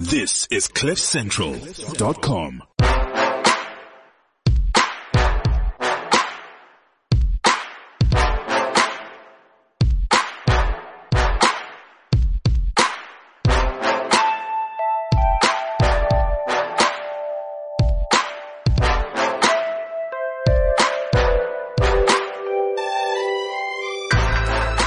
This is CliffCentral.com.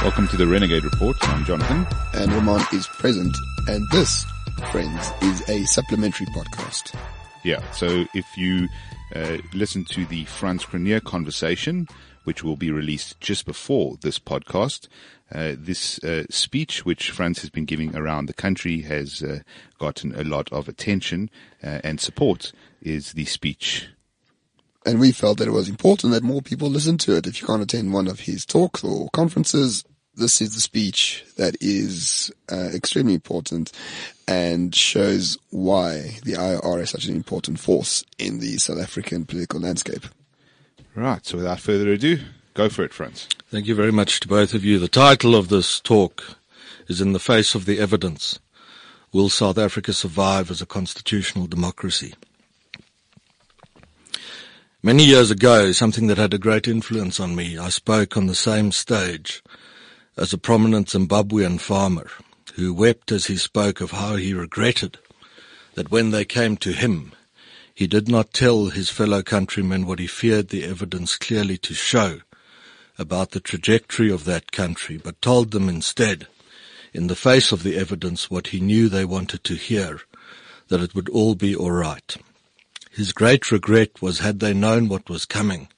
Welcome to the Renegade Report. I'm Jonathan. and Ramon is present. And this, friends, is a supplementary podcast. Yeah, so if you uh, listen to the Frans Cronje conversation, which will be released just before this podcast, uh, this uh, speech, which Franz has been giving around the country, has uh, gotten a lot of attention uh, and support. Is the speech? And we felt that it was important that more people listen to it. If you can't attend one of his talks or conferences, this is the speech that is uh, extremely important and shows why the IR is such an important force in the South African political landscape. Right. So without further ado, go for it, Frans. Thank you very much to both of you. The title of this talk is In the Face of the Evidence. Will South Africa survive as a constitutional democracy? Many years ago, something that had a great influence on me, I spoke on the same stage as a prominent Zimbabwean farmer who wept as he spoke of how he regretted that when they came to him, he did not tell his fellow countrymen what he feared the evidence clearly to show about the trajectory of that country, but told them instead, in the face of the evidence, what he knew they wanted to hear, that it would all be all right. His great regret was had they known what was coming,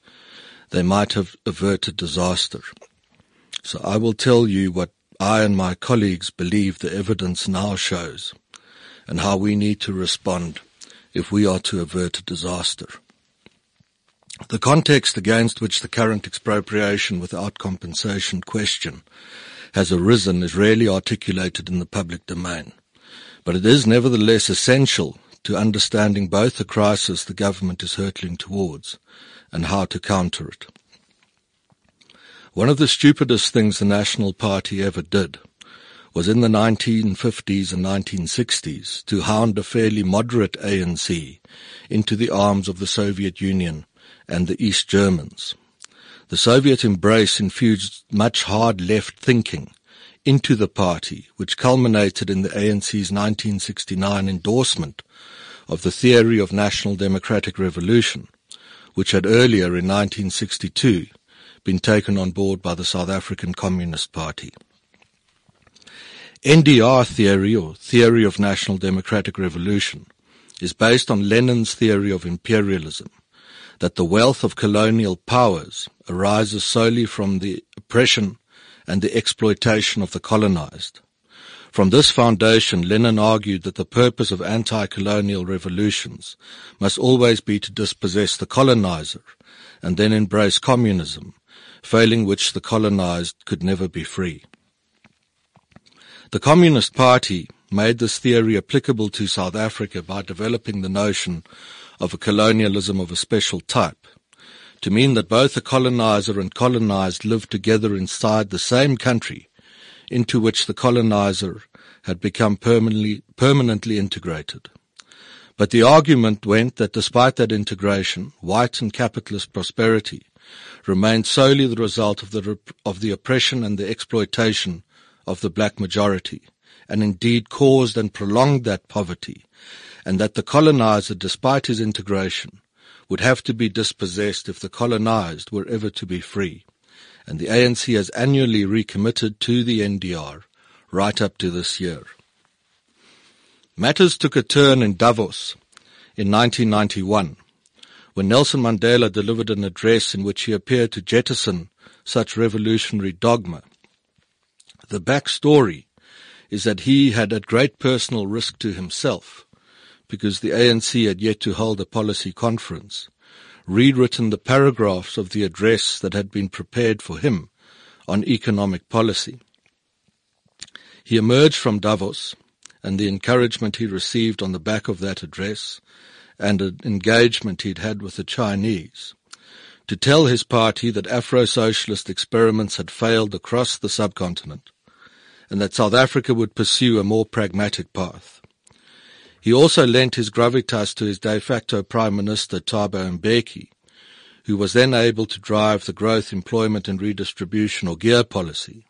they might have averted disaster. So I will tell you what I and my colleagues believe the evidence now shows and how we need to respond if we are to avert a disaster. The context against which the current expropriation without compensation question has arisen is rarely articulated in the public domain, but it is nevertheless essential to understanding both the crisis the government is hurtling towards and how to counter it. One of the stupidest things the National Party ever did was in the 1950s and 1960s to hound a fairly moderate ANC into the arms of the Soviet Union and the East Germans. The Soviet embrace infused much hard left thinking into the party, which culminated in the ANC's 1969 endorsement of the theory of national democratic revolution, which had earlier in 1962 been taken on board by the South African Communist Party. NDR theory, or theory of national democratic revolution, is based on Lenin's theory of imperialism, that the wealth of colonial powers arises solely from the oppression and the exploitation of the colonized. From this foundation, Lenin argued that the purpose of anti-colonial revolutions must always be to dispossess the colonizer and then embrace communism, failing which the colonized could never be free. The Communist Party made this theory applicable to South Africa by developing the notion of a colonialism of a special type, to mean that both the colonizer and colonized lived together inside the same country into which the colonizer had become permanently, permanently integrated. But the argument went that despite that integration, white and capitalist prosperity remained solely the result of the, of the oppression and the exploitation of the black majority, and indeed caused and prolonged that poverty, and that the colonizer, despite his integration, would have to be dispossessed if the colonized were ever to be free. And the ANC has annually recommitted to the NDR right up to this year. Matters took a turn in Davos in 1991 when Nelson Mandela delivered an address in which he appeared to jettison such revolutionary dogma. The backstory is that he had at great personal risk to himself, because the ANC had yet to hold a policy conference, rewritten the paragraphs of the address that had been prepared for him on economic policy. He emerged from Davos and the encouragement he received on the back of that address and an engagement he'd had with the Chinese to tell his party that Afro-socialist experiments had failed across the subcontinent and that South Africa would pursue a more pragmatic path. He also lent his gravitas to his de facto Prime Minister Thabo Mbeki, who was then able to drive the growth, employment and redistribution or GEAR policy.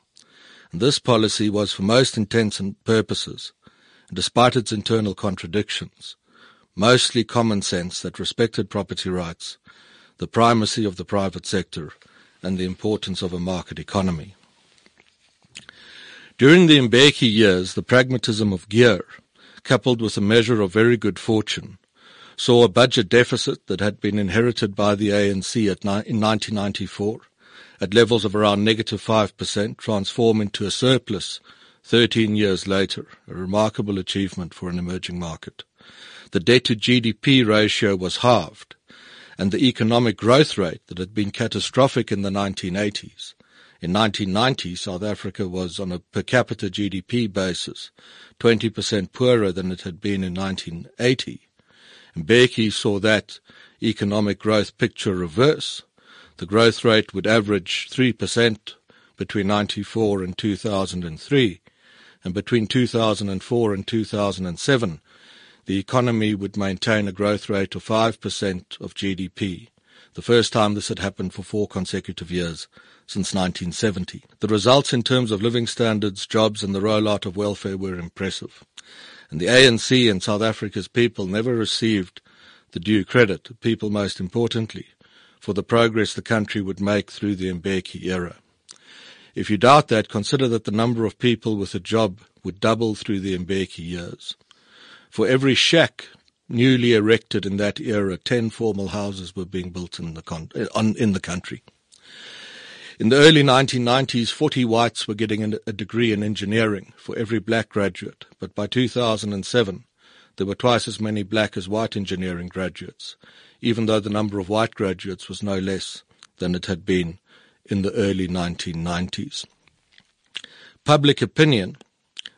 And this policy was for most intents and purposes, despite its internal contradictions, mostly common sense that respected property rights, the primacy of the private sector, and the importance of a market economy. During the Mbeki years, the pragmatism of GEAR coupled with a measure of very good fortune, saw a budget deficit that had been inherited by the ANC in 1994 at levels of around negative 5% transform into a surplus 13 years later, a remarkable achievement for an emerging market. The debt to GDP ratio was halved, and the economic growth rate that had been catastrophic in the 1980s in 1990, South Africa was on a per capita GDP basis 20% poorer than it had been in 1980. And Mbeki saw that economic growth picture reverse. The growth rate would average 3% between 94 and 2003. And between 2004 and 2007, the economy would maintain a growth rate of 5% of GDP. The first time this had happened for four consecutive years since 1970. The results in terms of living standards, jobs and the rollout of welfare were impressive. And the ANC and South Africa's people never received the due credit, people most importantly, for the progress the country would make through the Mbeki era. If you doubt that, consider that the number of people with a job would double through the Mbeki years. For every shack newly erected in that era, 10 formal houses were being built in the, con- uh, in the country. In the early 1990s, 40 whites were getting a degree in engineering for every black graduate, but by 2007, there were twice as many black as white engineering graduates, even though the number of white graduates was no less than it had been in the early 1990s. Public opinion,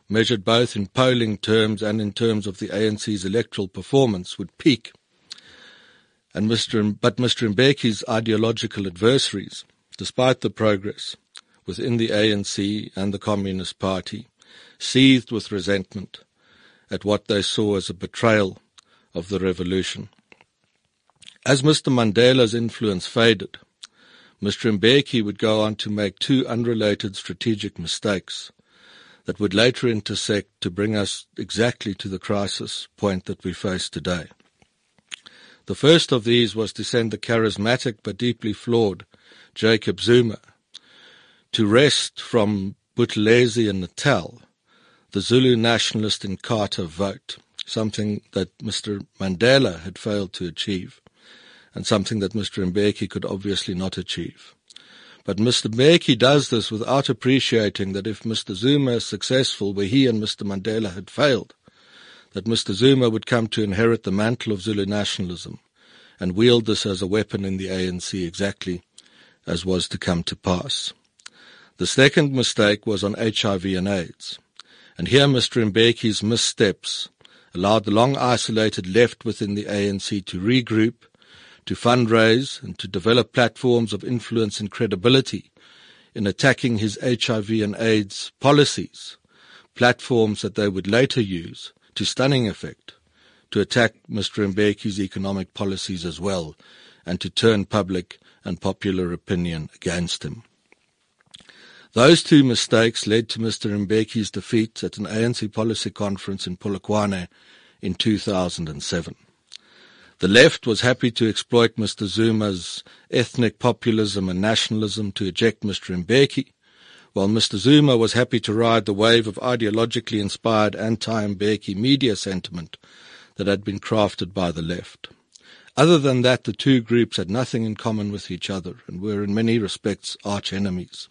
measured both in polling terms and in terms of the ANC's electoral performance, would peak. And Mr. But Mr. Mbeki's ideological adversaries despite the progress within the ANC and the Communist Party, seethed with resentment at what they saw as a betrayal of the revolution. As Mr. Mandela's influence faded, Mr. Mbeki would go on to make two unrelated strategic mistakes that would later intersect to bring us exactly to the crisis point that we face today. The first of these was to send the charismatic but deeply flawed Jacob Zuma to wrest from Buthelezi and Natal the Zulu nationalist Inkatha vote, something that Mr. Mandela had failed to achieve, and something that Mr. Mbeki could obviously not achieve. But Mr. Mbeki does this without appreciating that if Mr. Zuma is successful where he and Mr. Mandela had failed, that Mr. Zuma would come to inherit the mantle of Zulu nationalism and wield this as a weapon in the ANC exactly as was to come to pass. The second mistake was on HIV and AIDS. And here Mr. Mbeki's missteps allowed the long isolated left within the ANC to regroup, to fundraise, and to develop platforms of influence and credibility in attacking his HIV and AIDS policies, platforms that they would later use to stunning effect to attack Mr. Mbeki's economic policies as well and to turn public and popular opinion against him. Those two mistakes led to Mr. Mbeki's defeat at an ANC policy conference in Polokwane in 2007. The left was happy to exploit Mr. Zuma's ethnic populism and nationalism to eject Mr. Mbeki, while Mr. Zuma was happy to ride the wave of ideologically inspired anti-Mbeki media sentiment that had been crafted by the left. Other than that, the two groups had nothing in common with each other and were in many respects arch enemies.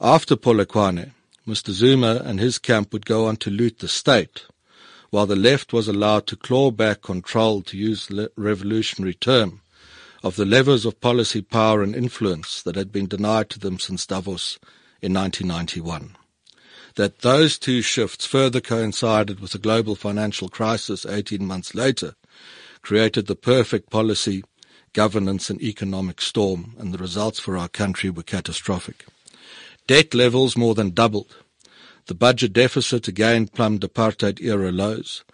After Polokwane, Mr. Zuma and his camp would go on to loot the state, while the left was allowed to claw back control, to use the revolutionary term, of the levers of policy power and influence that had been denied to them since Davos in 1991. That those two shifts further coincided with the global financial crisis 18 months later created the perfect policy, governance and economic storm, and the results for our country were catastrophic. Debt levels more than doubled. The budget deficit again plumbed apartheid era lows.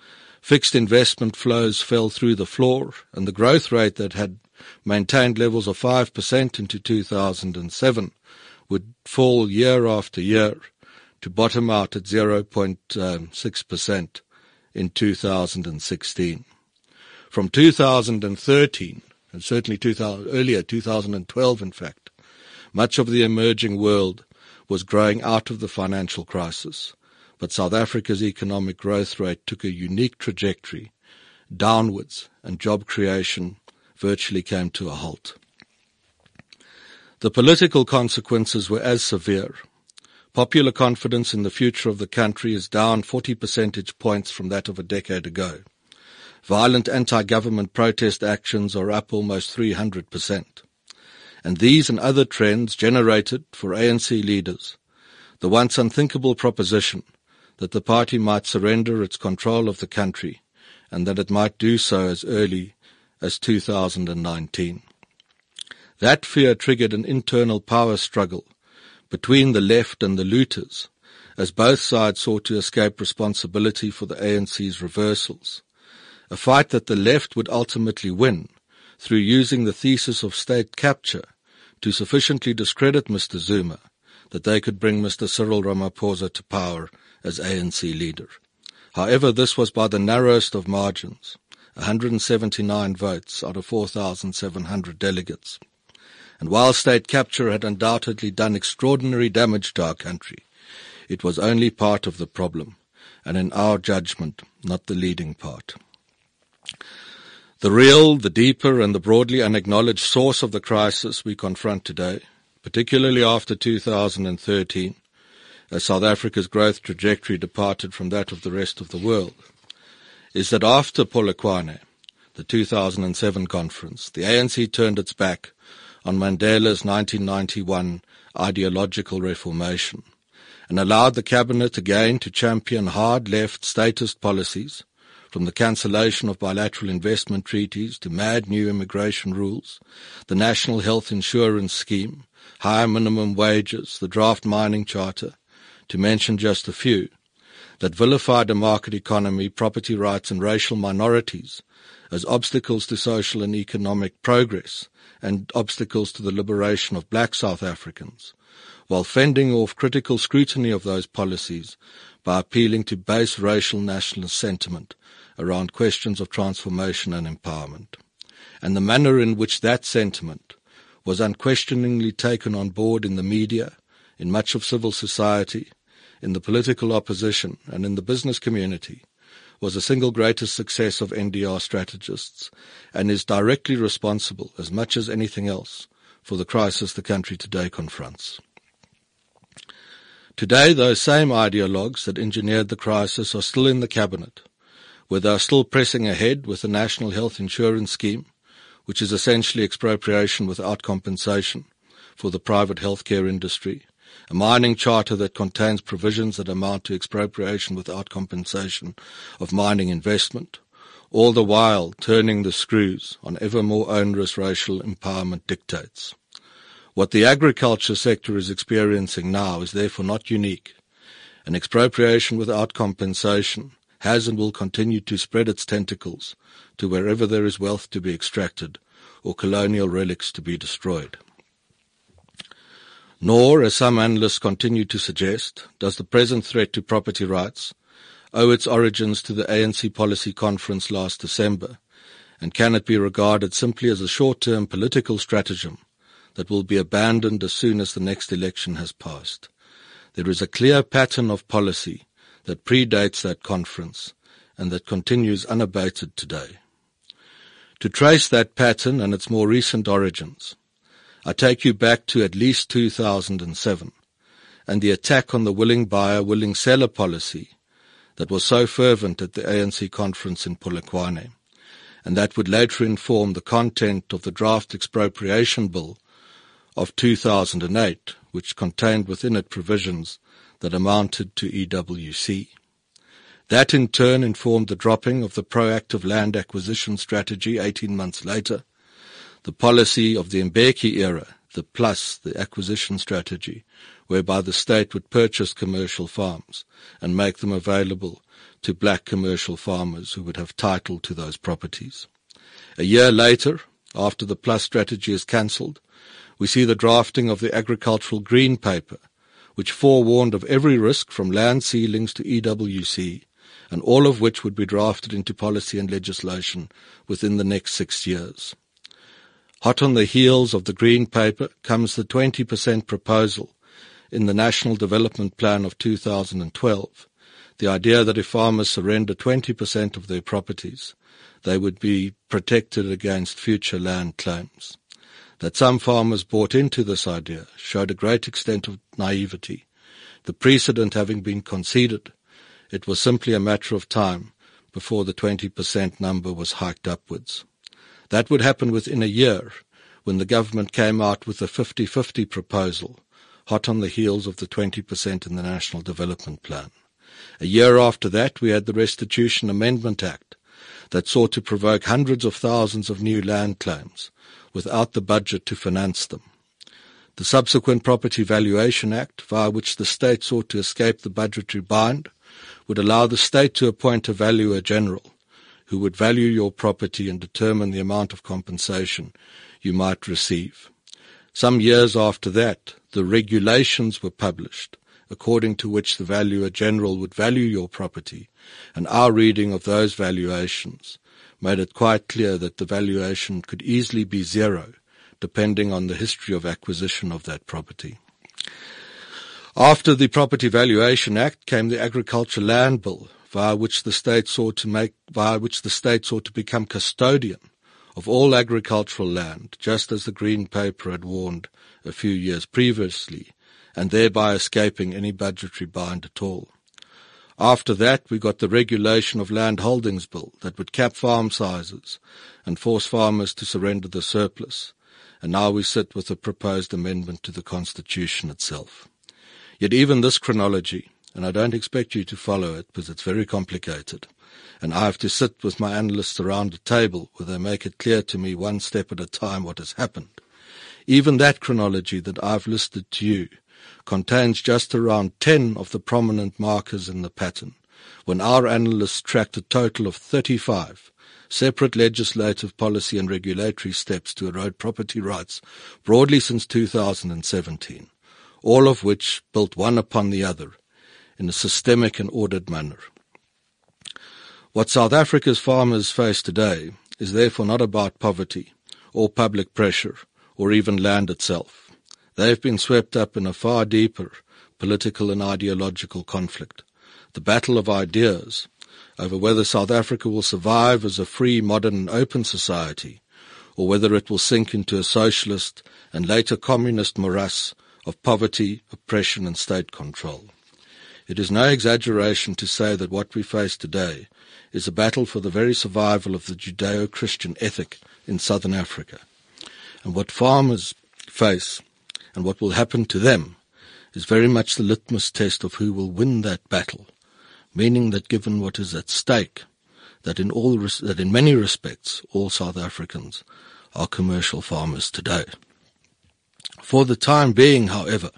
Fixed investment flows fell through the floor, and the growth rate that had maintained levels of 5% into 2007 would fall year after year to bottom out at 0.6% in 2016. From 2013, and certainly 2000, earlier, 2012 in fact, much of the emerging world was growing out of the financial crisis, but South Africa's economic growth rate took a unique trajectory downwards and job creation virtually came to a halt. The political consequences were as severe. Popular confidence in the future of the country is down 40 percentage points from that of a decade ago. Violent anti-government protest actions are up almost 300%. And these and other trends generated for ANC leaders the once unthinkable proposition that the party might surrender its control of the country and that it might do so as early as 2019. That fear triggered an internal power struggle between the left and the looters, as both sides sought to escape responsibility for the ANC's reversals. A fight that the left would ultimately win through using the thesis of state capture to sufficiently discredit Mr. Zuma that they could bring Mr. Cyril Ramaphosa to power as ANC leader. However, this was by the narrowest of margins, 179 votes out of 4,700 delegates. And while state capture had undoubtedly done extraordinary damage to our country, it was only part of the problem, and in our judgment, not the leading part. The real, the deeper, and the broadly unacknowledged source of the crisis we confront today, particularly after 2013, as South Africa's growth trajectory departed from that of the rest of the world, is that after Polokwane, the 2007 conference, the ANC turned its back on Mandela's 1991 ideological reformation and allowed the cabinet again to champion hard left statist policies from the cancellation of bilateral investment treaties to mad new immigration rules, the national health insurance scheme, higher minimum wages, the draft mining charter, to mention just a few, that vilified a market economy, property rights and racial minorities as obstacles to social and economic progress and obstacles to the liberation of black South Africans, while fending off critical scrutiny of those policies by appealing to base racial nationalist sentiment around questions of transformation and empowerment. And the manner in which that sentiment was unquestioningly taken on board in the media, in much of civil society, in the political opposition, and in the business community was the single greatest success of NDR strategists and is directly responsible, as much as anything else, for the crisis the country today confronts. Today, those same ideologues that engineered the crisis are still in the cabinet, they are still pressing ahead with the National Health Insurance Scheme, which is essentially expropriation without compensation for the private healthcare industry, a mining charter that contains provisions that amount to expropriation without compensation of mining investment, all the while turning the screws on ever more onerous racial empowerment dictates. What the agriculture sector is experiencing now is therefore not unique. An expropriation without compensation has and will continue to spread its tentacles to wherever there is wealth to be extracted or colonial relics to be destroyed. Nor, as some analysts continue to suggest, does the present threat to property rights owe its origins to the ANC policy conference last December, and can it be regarded simply as a short-term political stratagem that will be abandoned as soon as the next election has passed. There is a clear pattern of policy that predates that conference and that continues unabated today. To trace that pattern and its more recent origins, I take you back to at least 2007 and the attack on the willing buyer, willing seller policy that was so fervent at the ANC conference in Polokwane, and that would later inform the content of the draft expropriation bill of 2008, which contained within it provisions that amounted to EWC. That in turn informed the dropping of the proactive land acquisition strategy 18 months later, the policy of the Mbeki era, the PLAS, the acquisition strategy, whereby the state would purchase commercial farms and make them available to black commercial farmers who would have title to those properties. A year later, after the PLAS strategy is cancelled, we see the drafting of the agricultural green paper, which forewarned of every risk from land ceilings to EWC, and all of which would be drafted into policy and legislation within the next six years. Hot on the heels of the green paper comes the 20% proposal in the National Development Plan of 2012, the idea that if farmers surrender 20% of their properties, they would be protected against future land claims that some farmers bought into this idea showed a great extent of naivety. The precedent having been conceded, it was simply a matter of time before the 20% number was hiked upwards. That would happen within a year when the government came out with a 50-50 proposal, hot on the heels of the 20% in the National Development Plan. A year after that, we had the Restitution Amendment Act that sought to provoke hundreds of thousands of new land claims without the budget to finance them. The subsequent Property Valuation Act, via which the state sought to escape the budgetary bind, would allow the state to appoint a valuer general who would value your property and determine the amount of compensation you might receive. Some years after that, the regulations were published, according to which the valuer general would value your property, and our reading of those valuations made it quite clear that the valuation could easily be zero, depending on the history of acquisition of that property. After the Property Valuation Act came the Agriculture Land Bill, via which the state sought to make, via which the state sought to become custodian of all agricultural land, just as the Green Paper had warned a few years previously, and thereby escaping any budgetary bind at all. After that, we got the regulation of land holdings bill that would cap farm sizes and force farmers to surrender the surplus. And now we sit with a proposed amendment to the Constitution itself. Yet even this chronology, and I don't expect you to follow it because it's very complicated, and I have to sit with my analysts around a table where they make it clear to me one step at a time what has happened. Even that chronology that I've listed to you contains just around 10 of the prominent markers in the pattern, when our analysts tracked a total of 35 separate legislative policy and regulatory steps to erode property rights broadly since 2017, all of which built one upon the other in a systemic and ordered manner. What South Africa's farmers face today is therefore not about poverty or public pressure or even land itself. They have been swept up in a far deeper political and ideological conflict. The battle of ideas over whether South Africa will survive as a free, modern and open society or whether it will sink into a socialist and later communist morass of poverty, oppression and state control. It is no exaggeration to say that what we face today is a battle for the very survival of the Judeo-Christian ethic in southern Africa. And what farmers face and what will happen to them is very much the litmus test of who will win that battle, meaning that given what is at stake, that in all that in many respects all South Africans are commercial farmers today. For the time being, however,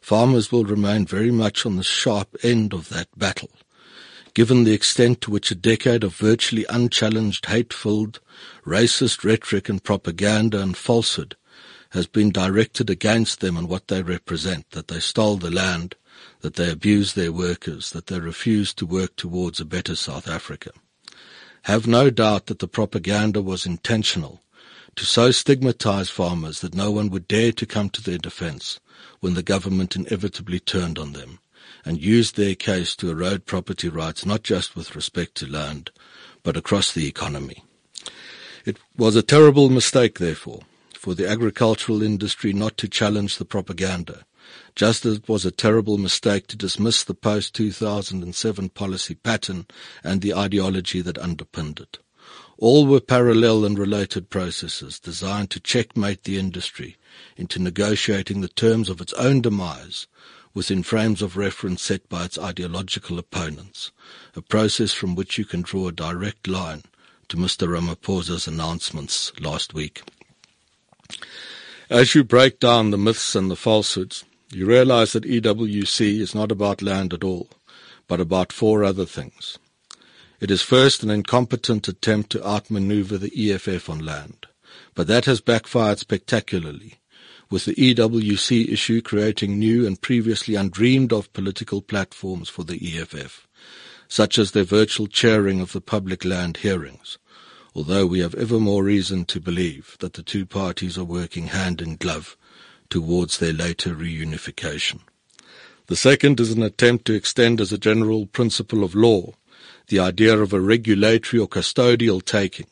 farmers will remain very much on the sharp end of that battle, given the extent to which a decade of virtually unchallenged hate-filled, racist rhetoric and propaganda and falsehood has been directed against them and what they represent, that they stole the land, that they abused their workers, that they refused to work towards a better South Africa. Have no doubt that the propaganda was intentional to so stigmatize farmers that no one would dare to come to their defense when the government inevitably turned on them and used their case to erode property rights not just with respect to land, but across the economy. It was a terrible mistake, therefore, for the agricultural industry not to challenge the propaganda, just as it was a terrible mistake to dismiss the post-2007 policy pattern and the ideology that underpinned it. All were parallel and related processes designed to checkmate the industry into negotiating the terms of its own demise within frames of reference set by its ideological opponents, a process from which you can draw a direct line to Mr. Ramaphosa's announcements last week. As you break down the myths and the falsehoods, you realize that EWC is not about land at all, but about four other things. It is first an incompetent attempt to outmaneuver the EFF on land, but that has backfired spectacularly, with the EWC issue creating new and previously undreamed of political platforms for the EFF, such as their virtual chairing of the public land hearings, although we have ever more reason to believe that the two parties are working hand in glove towards their later reunification. The second is an attempt to extend as a general principle of law the idea of a regulatory or custodial taking,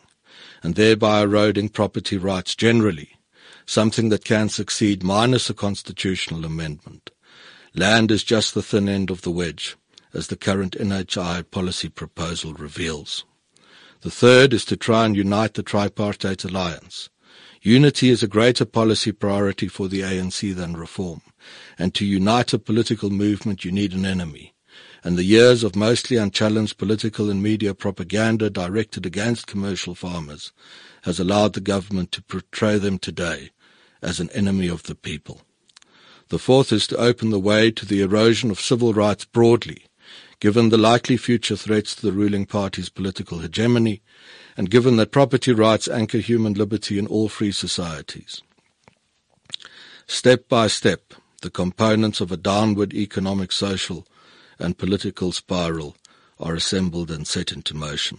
and thereby eroding property rights generally, something that can succeed minus a constitutional amendment. Land is just the thin end of the wedge, as the current NHI policy proposal reveals. The third is to try and unite the tripartite alliance. Unity is a greater policy priority for the ANC than reform, and to unite a political movement you need an enemy. And the years of mostly unchallenged political and media propaganda directed against commercial farmers has allowed the government to portray them today as an enemy of the people. The fourth is to open the way to the erosion of civil rights broadly, given the likely future threats to the ruling party's political hegemony, and given that property rights anchor human liberty in all free societies. Step by step, the components of a downward economic, social, and political spiral are assembled and set into motion.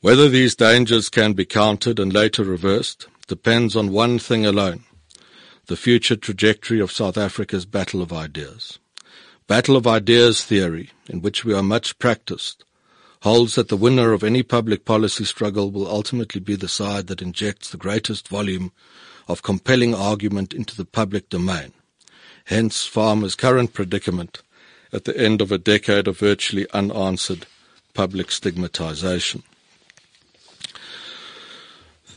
Whether these dangers can be countered and later reversed depends on one thing alone, the future trajectory of South Africa's battle of ideas. Battle of Ideas theory, in which we are much practiced, holds that the winner of any public policy struggle will ultimately be the side that injects the greatest volume of compelling argument into the public domain. Hence farmers' current predicament at the end of a decade of virtually unanswered public stigmatization.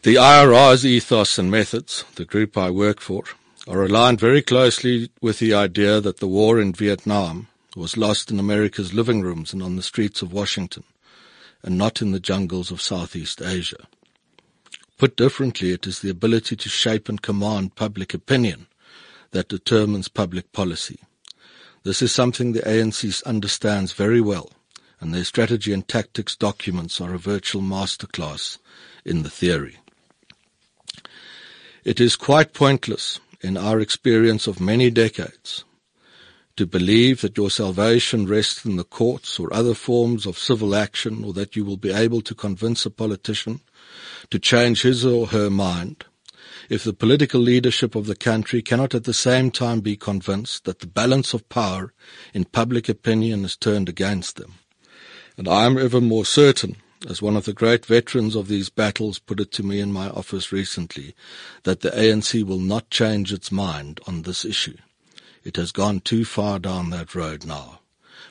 The IRR's ethos and methods, the group I work for, are aligned very closely with the idea that the war in Vietnam was lost in America's living rooms and on the streets of Washington, and not in the jungles of Southeast Asia. Put differently, it is the ability to shape and command public opinion that determines public policy. This is something the ANC understands very well, and their strategy and tactics documents are a virtual masterclass in the theory. It is quite pointless in our experience of many decades to believe that your salvation rests in the courts or other forms of civil action or that you will be able to convince a politician to change his or her mind if the political leadership of the country cannot at the same time be convinced that the balance of power in public opinion is turned against them. And I am ever more certain as one of the great veterans of these battles put it to me in my office recently, that the ANC will not change its mind on this issue. It has gone too far down that road now.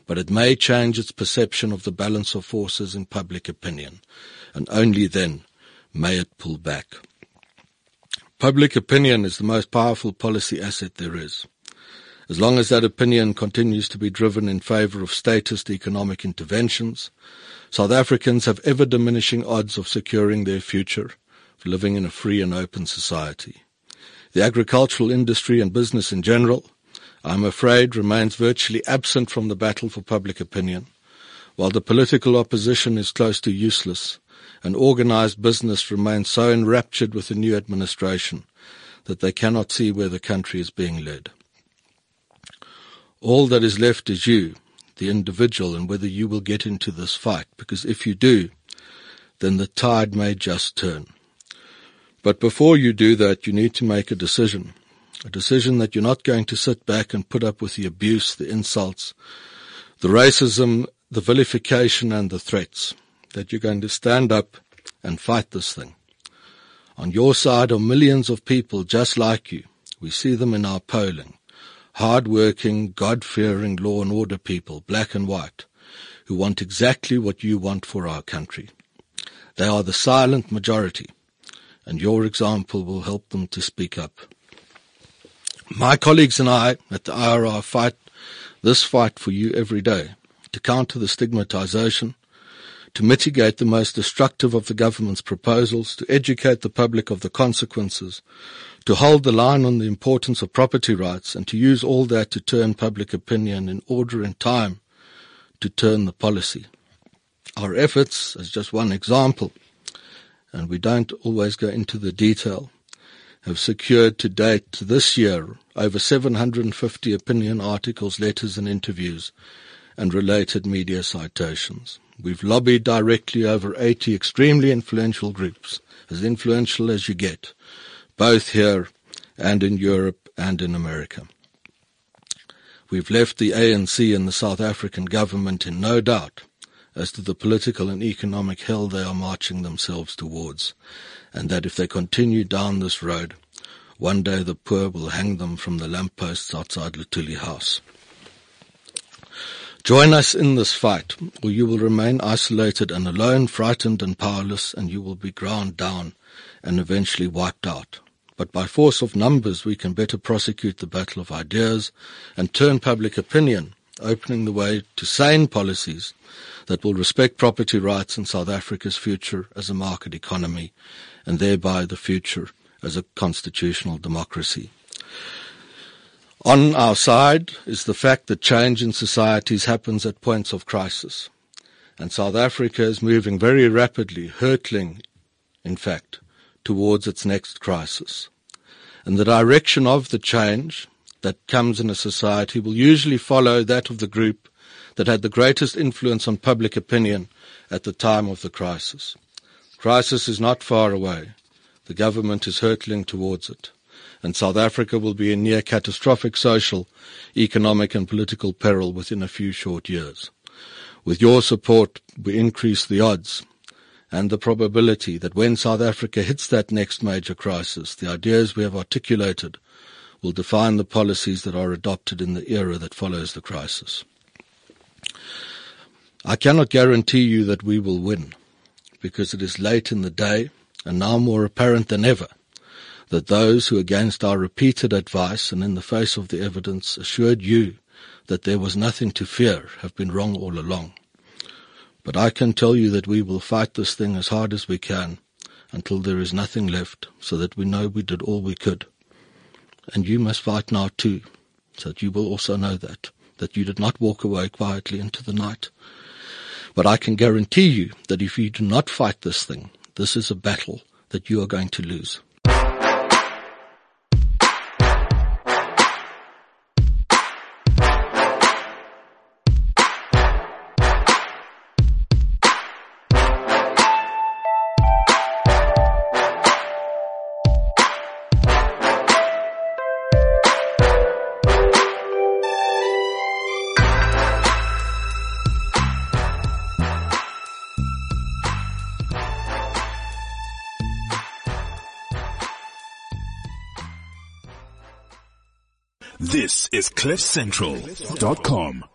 But it may change its perception of the balance of forces in public opinion, and only then may it pull back. Public opinion is the most powerful policy asset there is. As long as that opinion continues to be driven in favor of statist economic interventions, South Africans have ever diminishing odds of securing their future of living in a free and open society. The agricultural industry and business in general, I'm afraid, remains virtually absent from the battle for public opinion, while the political opposition is close to useless and organized business remains so enraptured with the new administration that they cannot see where the country is being led. All that is left is you, the individual, and whether you will get into this fight, because if you do, then the tide may just turn. But before you do that, you need to make a decision. A decision that you're not going to sit back and put up with the abuse, the insults, the racism, the vilification and the threats. That you're going to stand up and fight this thing. On your side are millions of people just like you. We see them in our polling hard-working, God-fearing law and order people, black and white, who want exactly what you want for our country. They are the silent majority, and your example will help them to speak up. My colleagues and I at the IRR fight this fight for you every day to counter the stigmatization, to mitigate the most destructive of the government's proposals, to educate the public of the consequences, to hold the line on the importance of property rights and to use all that to turn public opinion in order and time to turn the policy. Our efforts, as just one example, and we don't always go into the detail, have secured to date this year over 750 opinion articles, letters and interviews and related media citations. We've lobbied directly over 80 extremely influential groups, as influential as you get, both here and in Europe and in America. We've left the ANC and the South African government in no doubt as to the political and economic hell they are marching themselves towards, and that if they continue down this road, one day the poor will hang them from the lampposts outside Luthuli House. Join us in this fight, or you will remain isolated and alone, frightened and powerless, and you will be ground down and eventually wiped out. But by force of numbers, we can better prosecute the battle of ideas and turn public opinion, opening the way to sane policies that will respect property rights in South Africa's future as a market economy and thereby the future as a constitutional democracy. On our side is the fact that change in societies happens at points of crisis. And South Africa is moving very rapidly, hurtling, in fact, towards its next crisis. And the direction of the change that comes in a society will usually follow that of the group that had the greatest influence on public opinion at the time of the crisis. Crisis is not far away. The government is hurtling towards it. And South Africa will be in near catastrophic social, economic and political peril within a few short years. With your support, we increase the odds and the probability that when South Africa hits that next major crisis, the ideas we have articulated will define the policies that are adopted in the era that follows the crisis. I cannot guarantee you that we will win, because it is late in the day and now more apparent than ever that those who, against our repeated advice and in the face of the evidence, assured you that there was nothing to fear have been wrong all along. But I can tell you that we will fight this thing as hard as we can until there is nothing left so that we know we did all we could. And you must fight now too, so that you will also know that, that you did not walk away quietly into the night, but I can guarantee you that if you do not fight this thing, this is a battle that you are going to lose. Is CliffCentral.com.